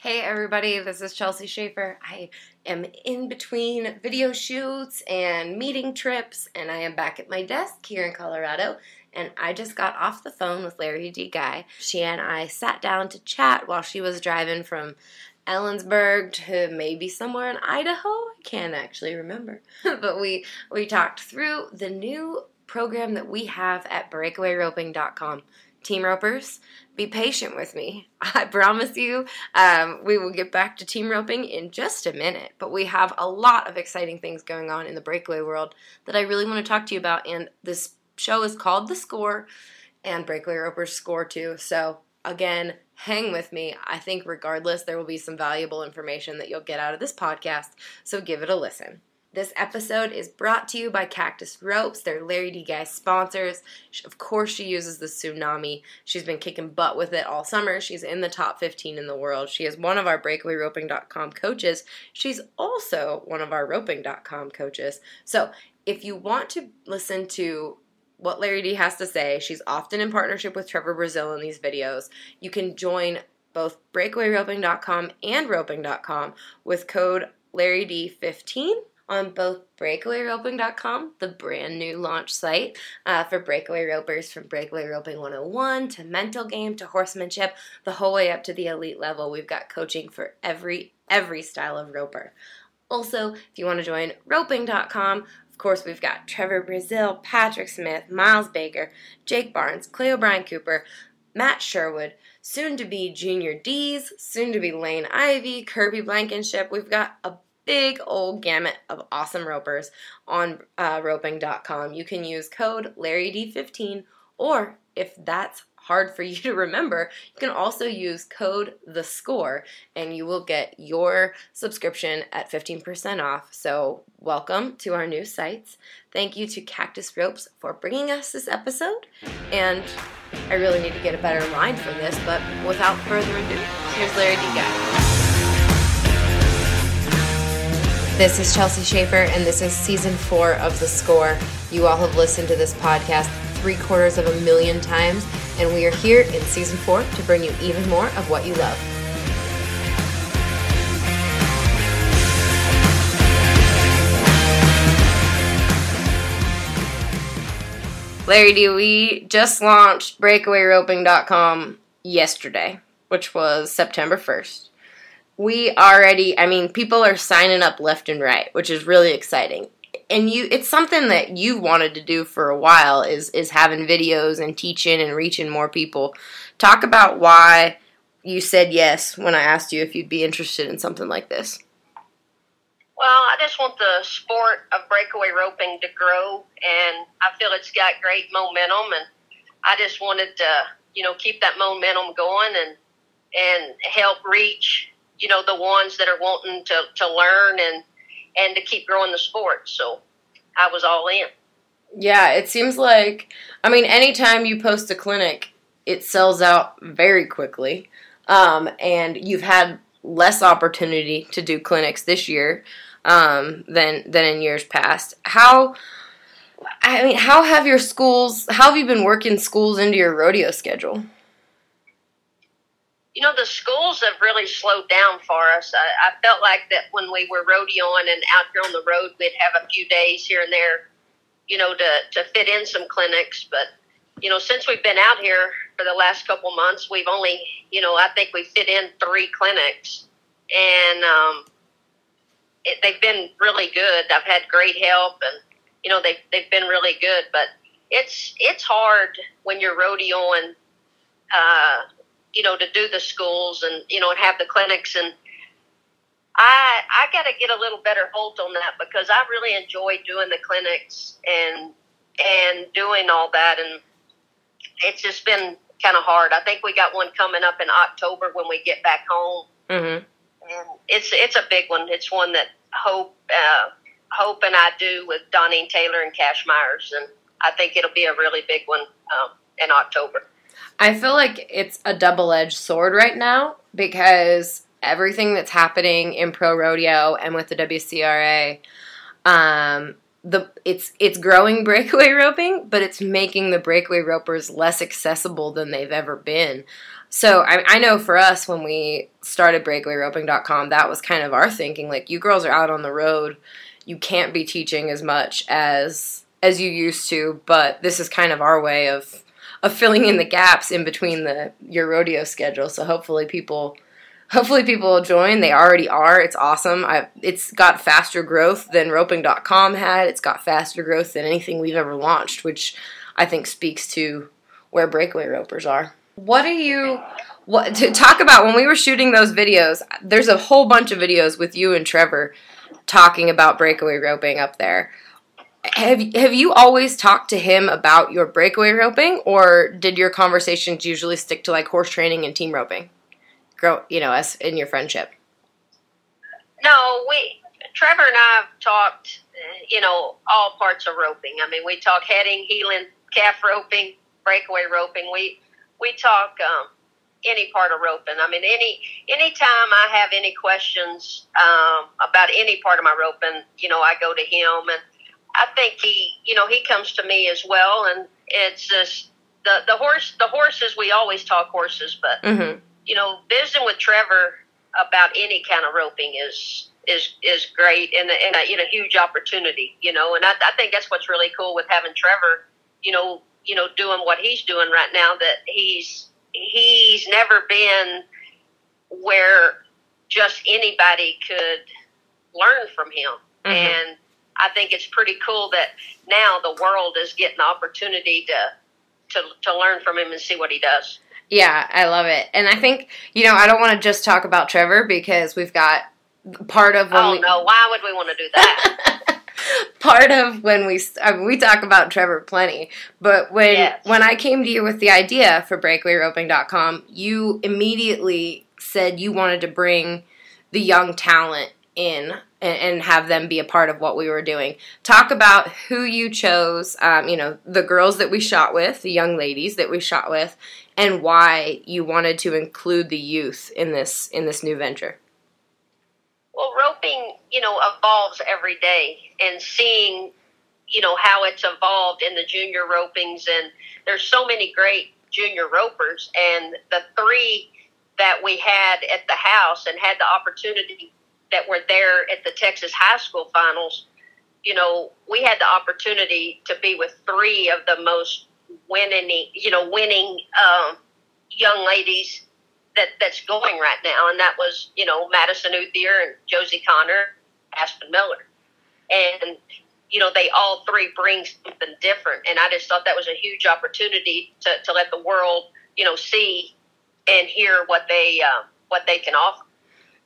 Hey everybody, this is Chelsea Shaffer. I am in between video shoots and meeting trips, and I am back at my desk here in Colorado. And I just got off the phone with Lari Dee Guy. She and I sat down to chat while she was driving from Ellensburg to maybe somewhere in Idaho. I can't actually remember. but we we talked through the new program that we have at breakawayroping.com. Team ropers, be patient with me. I promise you, um, we will get back to team roping in just a minute. But we have a lot of exciting things going on in the breakaway world that I really want to talk to you about. And this show is called The Score, and Breakaway Ropers score too. So, again, hang with me. I think, regardless, there will be some valuable information that you'll get out of this podcast. So, give it a listen. This episode is brought to you by Cactus Ropes. They're Lari Dee Guy sponsors. Of course, she uses the Tsunami. She's been kicking butt with it all summer. She's in the top 15 in the world. She is one of our breakawayroping.com coaches. She's also one of our roping.com coaches. So, if you want to listen to what Lari Dee has to say, she's often in partnership with Trevor Brazile in these videos. You can join both breakawayroping.com and roping.com with code Larry D15 on both breakawayroping.com, the brand new launch site uh, for breakaway ropers from breakaway roping 101 to mental game to horsemanship, the whole way up to the elite level. We've got coaching for every every style of roper. Also, if you want to join roping.com, of course, we've got Trevor Brazile, Patrick Smith, Miles Baker, Jake Barnes, Clay O'Brien Cooper, Matt Sherwood, soon to be Junior D's, soon to be Lane Ivy, Kirby Blankenship. We've got a big old gamut of awesome ropers on uh, roping.com. You can use code LarryD15, or if that's hard for you to remember, you can also use code the score and you will get your subscription at 15% off. So, welcome to our new sites. Thank you to Cactus Ropes for bringing us this episode. And I really need to get a better line for this, but without further ado, here's Lari Dee Guy. This is Chelsea Shaffer, and this is season four of The Score. You all have listened to this podcast three quarters of a million times, and we are here in season four to bring you even more of what you love. Lari Dee, we just launched breakawayroping.com yesterday, which was September 1st we already i mean people are signing up left and right which is really exciting. And you it's something that you've wanted to do for a while is is having videos and teaching and reaching more people. Talk about why you said yes when i asked you if you'd be interested in something like this. Well i just want the sport of breakaway roping to grow and i feel it's got great momentum and i just wanted to you know keep that momentum going and and help reach you know the ones that are wanting to, to learn and and to keep growing the sport. So I was all in. Yeah, it seems like I mean anytime you post a clinic, it sells out very quickly. Um, and you've had less opportunity to do clinics this year um, than than in years past. How I mean, how have your schools? How have you been working schools into your rodeo schedule? You know, the schools have really slowed down for us. I, I felt like that when we were rodeoing and out here on the road, we'd have a few days here and there, you know, to, to fit in some clinics. But, you know, since we've been out here for the last couple months, we've only, you know, I think we fit in three clinics. And um, it, they've been really good. I've had great help and, you know, they've, they've been really good. But it's, it's hard when you're rodeoing. Uh, you know, to do the schools and you know and have the clinics and I I got to get a little better hold on that because I really enjoy doing the clinics and and doing all that and it's just been kind of hard. I think we got one coming up in October when we get back home. Mm-hmm. And it's it's a big one. It's one that Hope uh, Hope and I do with Donnie Taylor and Cash Myers, and I think it'll be a really big one um, in October. I feel like it's a double edged sword right now because everything that's happening in pro rodeo and with the WCRA, um, the it's it's growing breakaway roping, but it's making the breakaway ropers less accessible than they've ever been. So I, I know for us when we started breakawayroping.com, that was kind of our thinking. Like you girls are out on the road, you can't be teaching as much as as you used to, but this is kind of our way of of filling in the gaps in between the your rodeo schedule. So hopefully people hopefully people will join. They already are. It's awesome. I, it's got faster growth than roping.com had. It's got faster growth than anything we've ever launched, which I think speaks to where breakaway ropers are. What are you what to talk about when we were shooting those videos? There's a whole bunch of videos with you and Trevor talking about breakaway roping up there. Have have you always talked to him about your breakaway roping or did your conversations usually stick to like horse training and team roping? grow, you know, as in your friendship? No, we Trevor and I have talked, you know, all parts of roping. I mean, we talk heading, heeling, calf roping, breakaway roping. We we talk um, any part of roping. I mean, any anytime I have any questions um, about any part of my roping, you know, I go to him, and I think he, you know, he comes to me as well. And it's just the the horse, the horses. We always talk horses, but mm-hmm you know, visiting with Trevor about any kind of roping is is is great and and a, you know huge opportunity. You know, and I, I think that's what's really cool with having Trevor. You know, you know, doing what he's doing right now. That he's he's never been where just anybody could learn from him, mm-hmm. and I think it's pretty cool that now the world is getting the opportunity to to to learn from him and see what he does. Yeah, I love it. And I think, you know, I don't want to just talk about Trevor because we've got part of when Oh we, no, why would we want to do that? part of when we I mean, we talk about Trevor plenty, but when yes. when I came to you with the idea for breakawayroping.com, you immediately said you wanted to bring the young talent in and, have them be a part of what we were doing. Talk about who you chose, um, you know, the girls that we shot with, the young ladies that we shot with, and why you wanted to include the youth in this in this new venture. Well, roping, you know, evolves every day, and seeing, you know, how it's evolved in the junior ropings, and there's so many great junior ropers, and the three that we had at the house and had the opportunity that were there at the Texas high school finals, you know, we had the opportunity to be with three of the most winning, you know, winning um, young ladies that that's going right now, and that was you know Madison Outhier and Josie Conner, Aspen Miller, and you know they all three bring something different, and I just thought that was a huge opportunity to to let the world you know see and hear what they uh, what they can offer.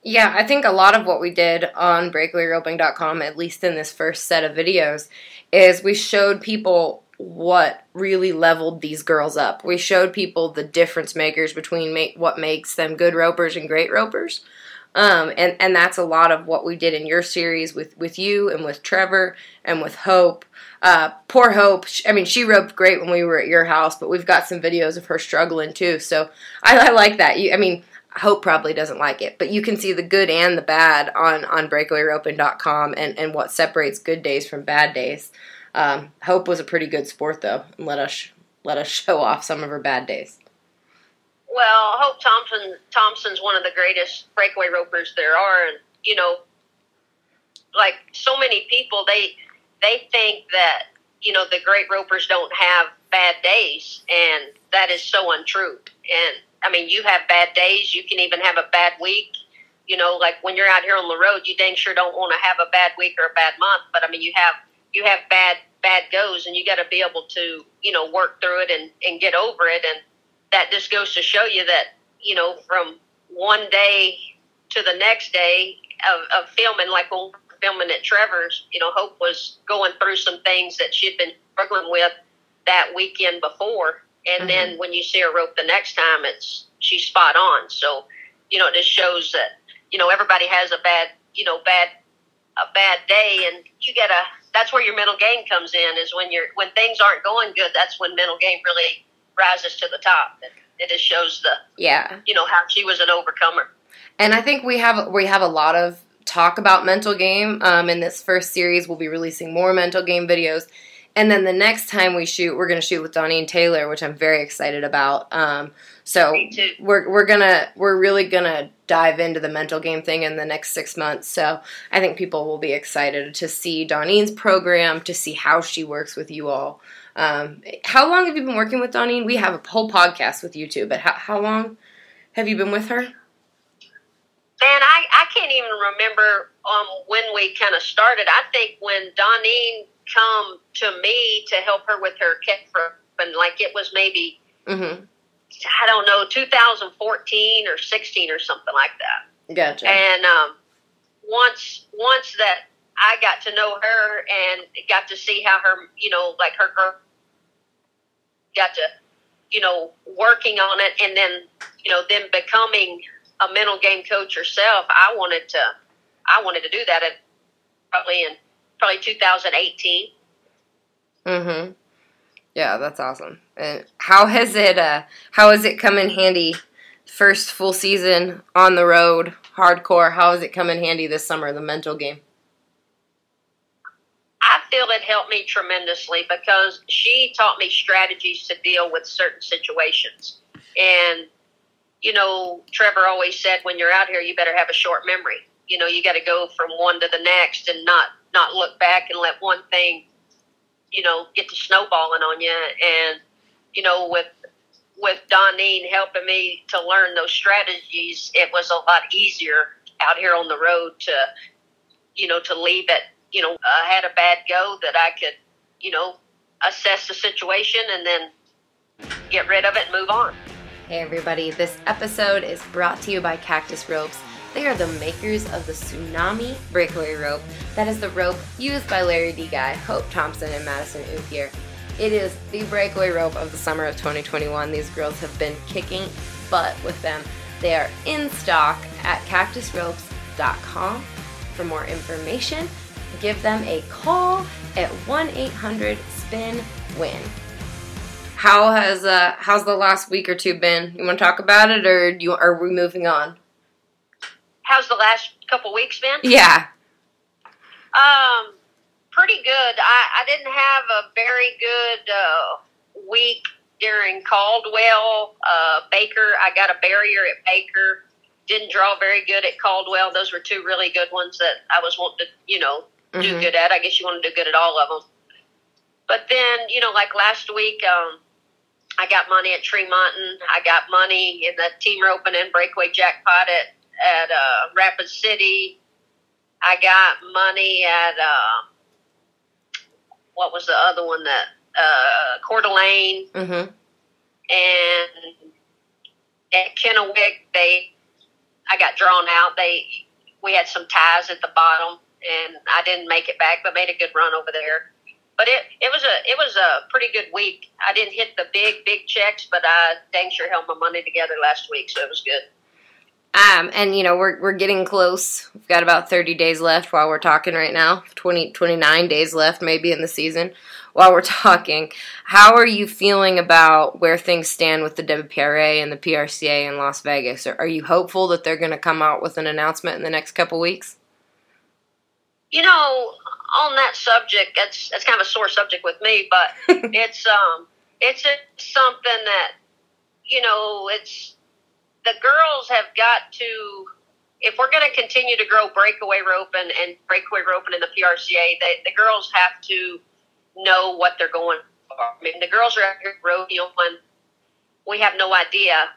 Yeah, I think a lot of what we did on breakawayroping.com, at least in this first set of videos, is we showed people what really leveled these girls up. We showed people the difference makers between make, what makes them good ropers and great ropers. Um, and, and that's a lot of what we did in your series with, with you and with Trevor and with Hope. Uh, poor Hope, I mean, she roped great when we were at your house, but we've got some videos of her struggling too. So I, I like that. You, I mean, Hope probably doesn't like it, but you can see the good and the bad on, on breakawayroping.com and, and what separates good days from bad days. Um, Hope was a pretty good sport though, and let us let us show off some of her bad days. Well, Hope Thompson Thompson's one of the greatest breakaway ropers there are, and you know, like so many people, they they think that you know the great ropers don't have bad days, and that is so untrue. And I mean, you have bad days. You can even have a bad week. You know, like when you're out here on the road, you dang sure don't want to have a bad week or a bad month. But I mean, you have you have bad bad goes, and you got to be able to you know work through it and and get over it. And that just goes to show you that you know from one day to the next day of, of filming, like when filming at Trevor's, you know, Hope was going through some things that she'd been struggling with that weekend before, and mm-hmm. then when you see her rope the next time, it's she's spot on. So, you know, it just shows that you know everybody has a bad, you know, bad a bad day, and you gotta that's where your mental game comes in. Is when you're when things aren't going good. That's when mental game really rises to the top. It, it just shows the yeah you know how she was an overcomer. And I think we have we have a lot of talk about mental game. Um, in this first series, we'll be releasing more mental game videos. And then the next time we shoot, we're going to shoot with Donnie Taylor, which I'm very excited about. Um, so we're we're gonna we're really gonna dive into the mental game thing in the next six months. So I think people will be excited to see Doneen's program, to see how she works with you all. Um, how long have you been working with Doneen? We have a whole podcast with you too, but how, how long have you been with her? Man, I, I can't even remember um, when we kind of started. I think when Doneen come to me to help her with her cat and like it was maybe mm-hmm. I don't know 2014 or 16 or something like that. Gotcha. And um, once once that I got to know her and got to see how her you know like her girl got to you know working on it and then you know then becoming a mental game coach herself. I wanted to I wanted to do that at probably in probably 2018. Mhm. Yeah, that's awesome. And how has it uh how has it come in handy first full season on the road, hardcore? How has it come in handy this summer the mental game? I feel it helped me tremendously because she taught me strategies to deal with certain situations. And you know, Trevor always said when you're out here you better have a short memory. You know, you got to go from one to the next and not not look back and let one thing, you know, get to snowballing on you. And you know, with with Doneen helping me to learn those strategies, it was a lot easier out here on the road to, you know, to leave it. You know, I had a bad go that I could, you know, assess the situation and then get rid of it and move on. Hey everybody, this episode is brought to you by Cactus Ropes. They are the makers of the Tsunami Breakaway Rope. That is the rope used by Lari Dee Guy, Hope Thompson, and Madison Outhier. It is the breakaway rope of the summer of 2021. These girls have been kicking butt with them. They are in stock at cactusropes.com. For more information, give them a call at 1 800 SPIN WIN. How has uh, how's the last week or two been? You want to talk about it, or you, are we moving on? How's the last couple weeks been? Yeah. Um, pretty good. I, I didn't have a very good uh, week during Caldwell. Uh, Baker, I got a barrier at Baker. Didn't draw very good at Caldwell. Those were two really good ones that I was wanting to, you know, do mm-hmm. good at. I guess you want to do good at all of them. But then, you know, like last week, um, I got money at Tremonton. I got money in the team roping and breakaway jackpot at at uh, Rapid City. I got money at uh, what was the other one that uh, Coeur d'Alene, mm-hmm. and at Kennewick they I got drawn out. They we had some ties at the bottom, and I didn't make it back, but made a good run over there. But it it was a it was a pretty good week. I didn't hit the big big checks, but I dang sure held my money together last week, so it was good. Um, and you know we're we're getting close. We've got about 30 days left while we're talking right now. 20 29 days left maybe in the season while we're talking. How are you feeling about where things stand with the WPRA and the PRCA in Las Vegas? Are, are you hopeful that they're going to come out with an announcement in the next couple weeks? You know, on that subject, that's that's kind of a sore subject with me, but it's um it's something that you know it's the girls have got to, if we're going to continue to grow breakaway roping and breakaway roping in the PRCA, they, the girls have to know what they're going for. I mean, the girls are out here rodeo and we have no idea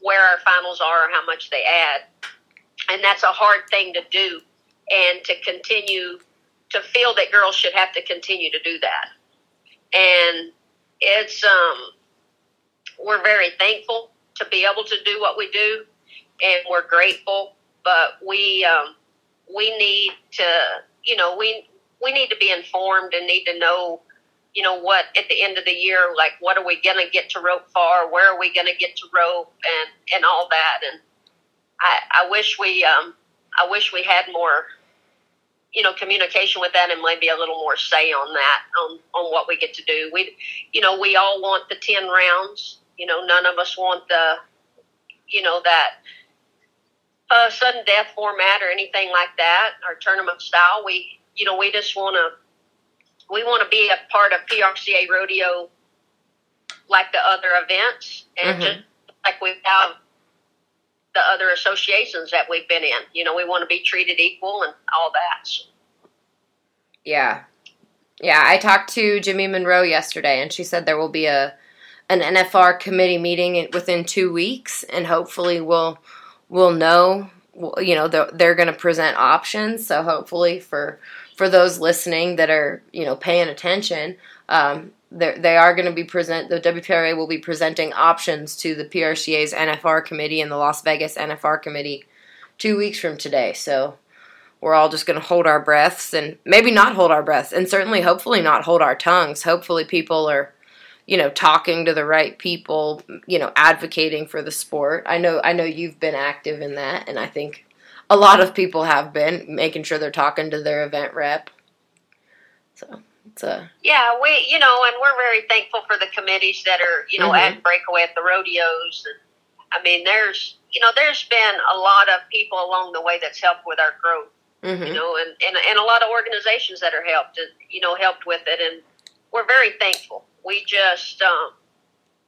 where our finals are or how much they add. And that's a hard thing to do and to continue to feel that girls should have to continue to do that. And it's, um, we're very thankful to be able to do what we do, and we're grateful. But we um, we need to, you know, we we need to be informed and need to know, you know, what at the end of the year, like what are we going to get to rope for? Where are we going to get to rope and and all that? And I I wish we um I wish we had more you know communication with that and maybe a little more say on that on on what we get to do we you know we all want the 10 rounds you know, none of us want the, you know, that uh, sudden death format or anything like that, or tournament style. We, you know, we just want to we want to be a part of PRCA rodeo like the other events, and mm-hmm. just like we have the other associations that we've been in. You know, we want to be treated equal and all that. So. Yeah, yeah. I talked to Jimmie Munroe yesterday, and she said there will be a an NFR committee meeting within two weeks, and hopefully we'll we'll know. You know, they're, they're going to present options. So hopefully for for those listening that are you know paying attention, um, they are going to be present. The WPRA will be presenting options to the PRCA's NFR committee and the Las Vegas NFR committee two weeks from today. So we're all just going to hold our breaths and maybe not hold our breaths, and certainly, hopefully, not hold our tongues. Hopefully, people are you know talking to the right people you know advocating for the sport i know i know you've been active in that and i think a lot of people have been making sure they're talking to their event rep so it's a yeah we you know and we're very thankful for the committees that are you know mm-hmm. at breakaway at the rodeos and i mean there's you know there's been a lot of people along the way that's helped with our growth mm-hmm. you know and, and and a lot of organizations that are helped and you know helped with it and we're very thankful we just um,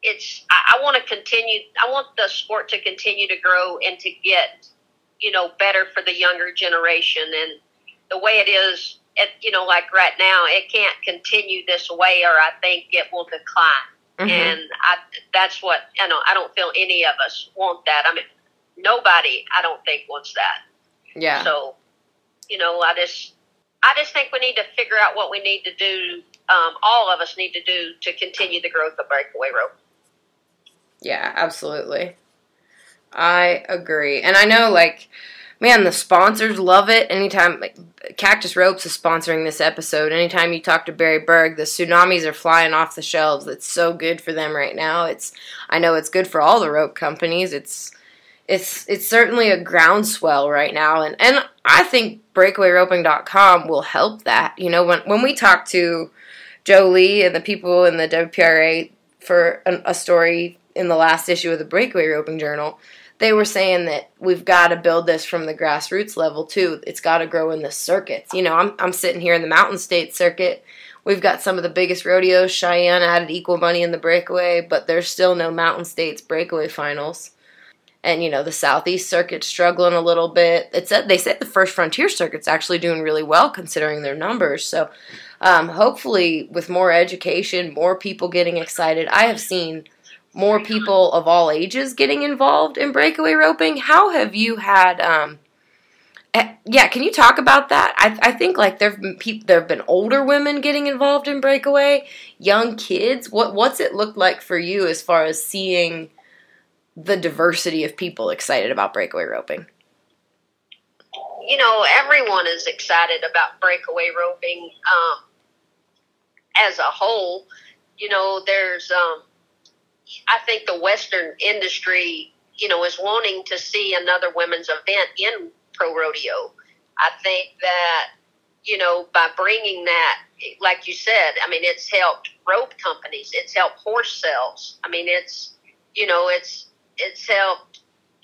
it's I, I want to continue. I want the sport to continue to grow and to get you know better for the younger generation. And the way it is, at, you know, like right now, it can't continue this way, or I think it will decline. Mm-hmm. And I, that's what you know. I don't feel any of us want that. I mean, nobody. I don't think wants that. Yeah. So, you know, I just, I just think we need to figure out what we need to do um, all of us need to do to continue the growth of breakaway rope. Yeah, absolutely. I agree. And I know, like, man, the sponsors love it. Anytime, like, Cactus Ropes is sponsoring this episode. Anytime you talk to Barry Berg, the tsunamis are flying off the shelves. It's so good for them right now. It's, I know it's good for all the rope companies. It's, it's, it's certainly a groundswell right now. And, and I think breakawayroping.com will help that. You know, when, when we talk to, Joe Lee and the people in the WPRA for an, a story in the last issue of the Breakaway Roping Journal, they were saying that we've got to build this from the grassroots level too. It's got to grow in the circuits. You know, I'm I'm sitting here in the Mountain State circuit. We've got some of the biggest rodeos. Cheyenne added equal money in the breakaway, but there's still no Mountain States breakaway finals. And you know the Southeast circuit's struggling a little bit. It's they said the First Frontier circuit's actually doing really well considering their numbers. So um, hopefully, with more education, more people getting excited, I have seen more people of all ages getting involved in breakaway roping. How have you had? Um, eh, yeah, can you talk about that? I, I think like there've been people, there have been older women getting involved in breakaway, young kids. What what's it looked like for you as far as seeing the diversity of people excited about breakaway roping? You know, everyone is excited about breakaway roping. Um, as a whole, you know, there's, um, I think the Western industry, you know, is wanting to see another women's event in pro rodeo. I think that, you know, by bringing that, like you said, I mean, it's helped rope companies, it's helped horse sales. I mean, it's, you know, it's, it's helped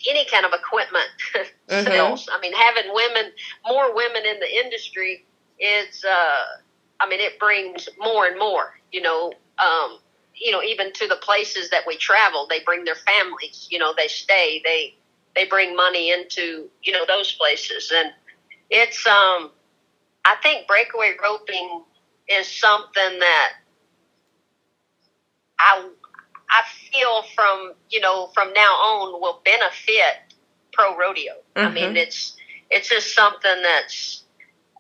any kind of equipment mm-hmm. sales. I mean, having women, more women in the industry, is, uh, I mean, it brings more and more, you know, um, you know, even to the places that we travel, they bring their families, you know, they stay, they, they bring money into, you know, those places. And it's, um, I think breakaway roping is something that I, I feel from, you know, from now on will benefit pro rodeo. Mm-hmm. I mean, mm-hmm. it's, it's just something that's,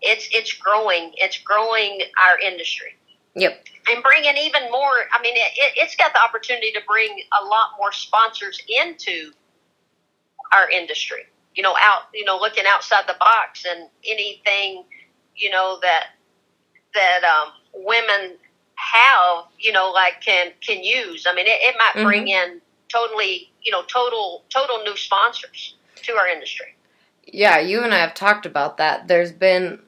it's it's growing. It's growing our industry. Yep. And bringing even more. I mean, it, it's got the opportunity to bring a lot more sponsors into our industry. You know, out. You know, looking outside the box and anything. You know that that um, women have. You know, like can can use. I mean, it, it might bring mm-hmm. in totally. You know, total total new sponsors to our industry. Yeah, you and I have talked about that. There's been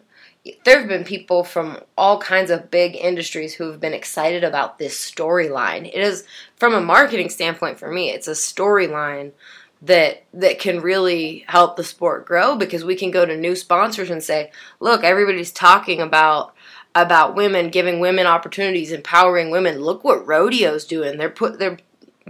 there have been people from all kinds of big industries who have been excited about this storyline. It is, from a marketing standpoint, for me, it's a storyline that that can really help the sport grow because we can go to new sponsors and say, look, everybody's talking about about women, giving women opportunities, empowering women. Look what rodeo's doing. They're put they're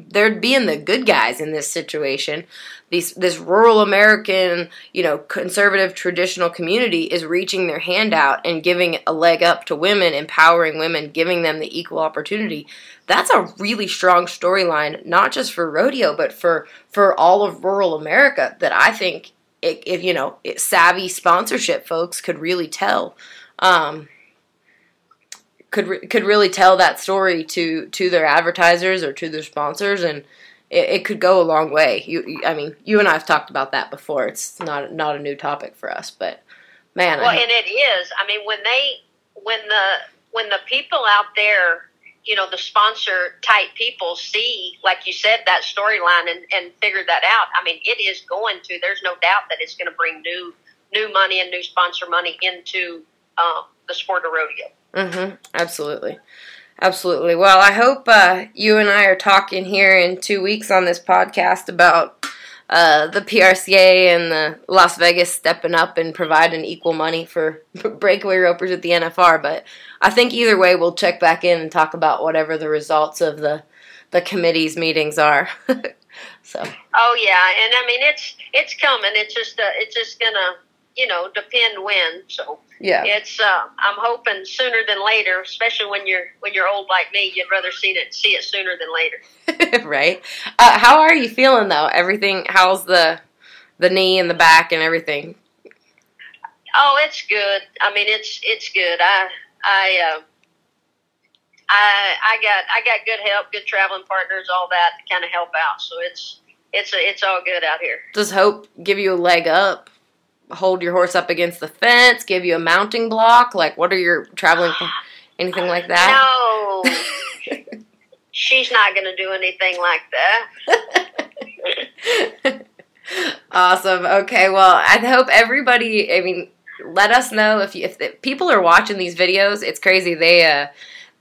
they're being the good guys in this situation. These this rural American, you know, conservative traditional community is reaching their hand out and giving a leg up to women, empowering women, giving them the equal opportunity. That's a really strong storyline, not just for rodeo, but for for all of rural America. That I think, if you know, savvy sponsorship folks could really tell. Um, could re- could really tell that story to to their advertisers or to their sponsors, and it, it could go a long way. You, I mean, you and I have talked about that before. It's not not a new topic for us, but man, well, I, and it is. I mean, when they when the when the people out there you know the sponsor type people see like you said that storyline and, and figure that out i mean it is going to there's no doubt that it's going to bring new new money and new sponsor money into um, the sport of rodeo Mm-hmm. Absolutely. Absolutely. Well, I hope uh, you and I are talking here in two weeks on this podcast about uh, the PRCA and the Las Vegas stepping up and providing equal money for breakaway ropers at the NFR. But I think either way, we'll check back in and talk about whatever the results of the the committee's meetings are. so. Oh yeah, and I mean it's it's coming. It's just uh, it's just gonna you know depend when. So yeah, it's. Uh, I'm hoping sooner than later, especially when you're when you're old like me. You'd rather see it see it sooner than later. right. Uh, how are you feeling though? Everything. How's the the knee and the back and everything? Oh, it's good. I mean, it's it's good. I I. Uh, I I got I got good help, good traveling partners, all that to kind of help out. So it's it's a, it's all good out here. Does Hope give you a leg up? Hold your horse up against the fence, give you a mounting block? Like, what are your traveling, anything like that? No. She's not going to do anything like that. awesome. Okay. Well, I hope everybody, I mean, let us know if, you, if the, people are watching these videos. It's crazy. They, uh,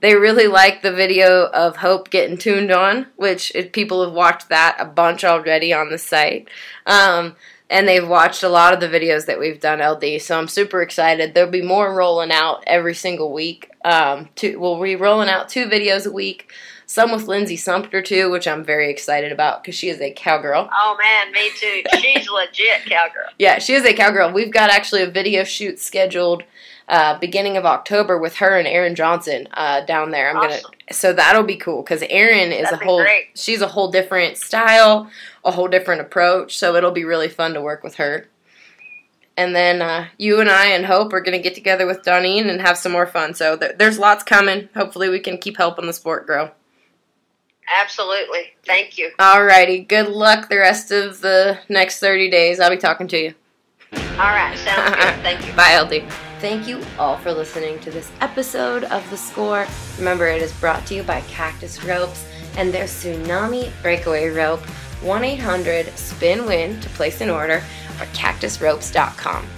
they really like the video of Hope getting tuned on, which people have watched that a bunch already on the site. Um, and they've watched a lot of the videos that we've done LD. So I'm super excited. There'll be more rolling out every single week. Um, two, we'll be rolling out two videos a week. Some with Lindsay Sumpter too, which I'm very excited about because she is a cowgirl. Oh man, me too. She's legit cowgirl. Yeah, she is a cowgirl. We've got actually a video shoot scheduled uh, beginning of October with her and Erin Johnson uh, down there. I'm awesome. gonna so that'll be cool because Erin is That'd a whole great. she's a whole different style, a whole different approach. So it'll be really fun to work with her. And then uh, you and I and Hope are going to get together with Doneen and have some more fun. So th- there's lots coming. Hopefully, we can keep helping the sport grow. Absolutely. Thank you. All righty. Good luck the rest of the next 30 days. I'll be talking to you. All right. Sounds good. Thank you. Bye, LD. Thank you all for listening to this episode of The Score. Remember, it is brought to you by Cactus Ropes and their Tsunami Breakaway Rope. 1 800 SPIN WIN to place an order or cactusropes.com.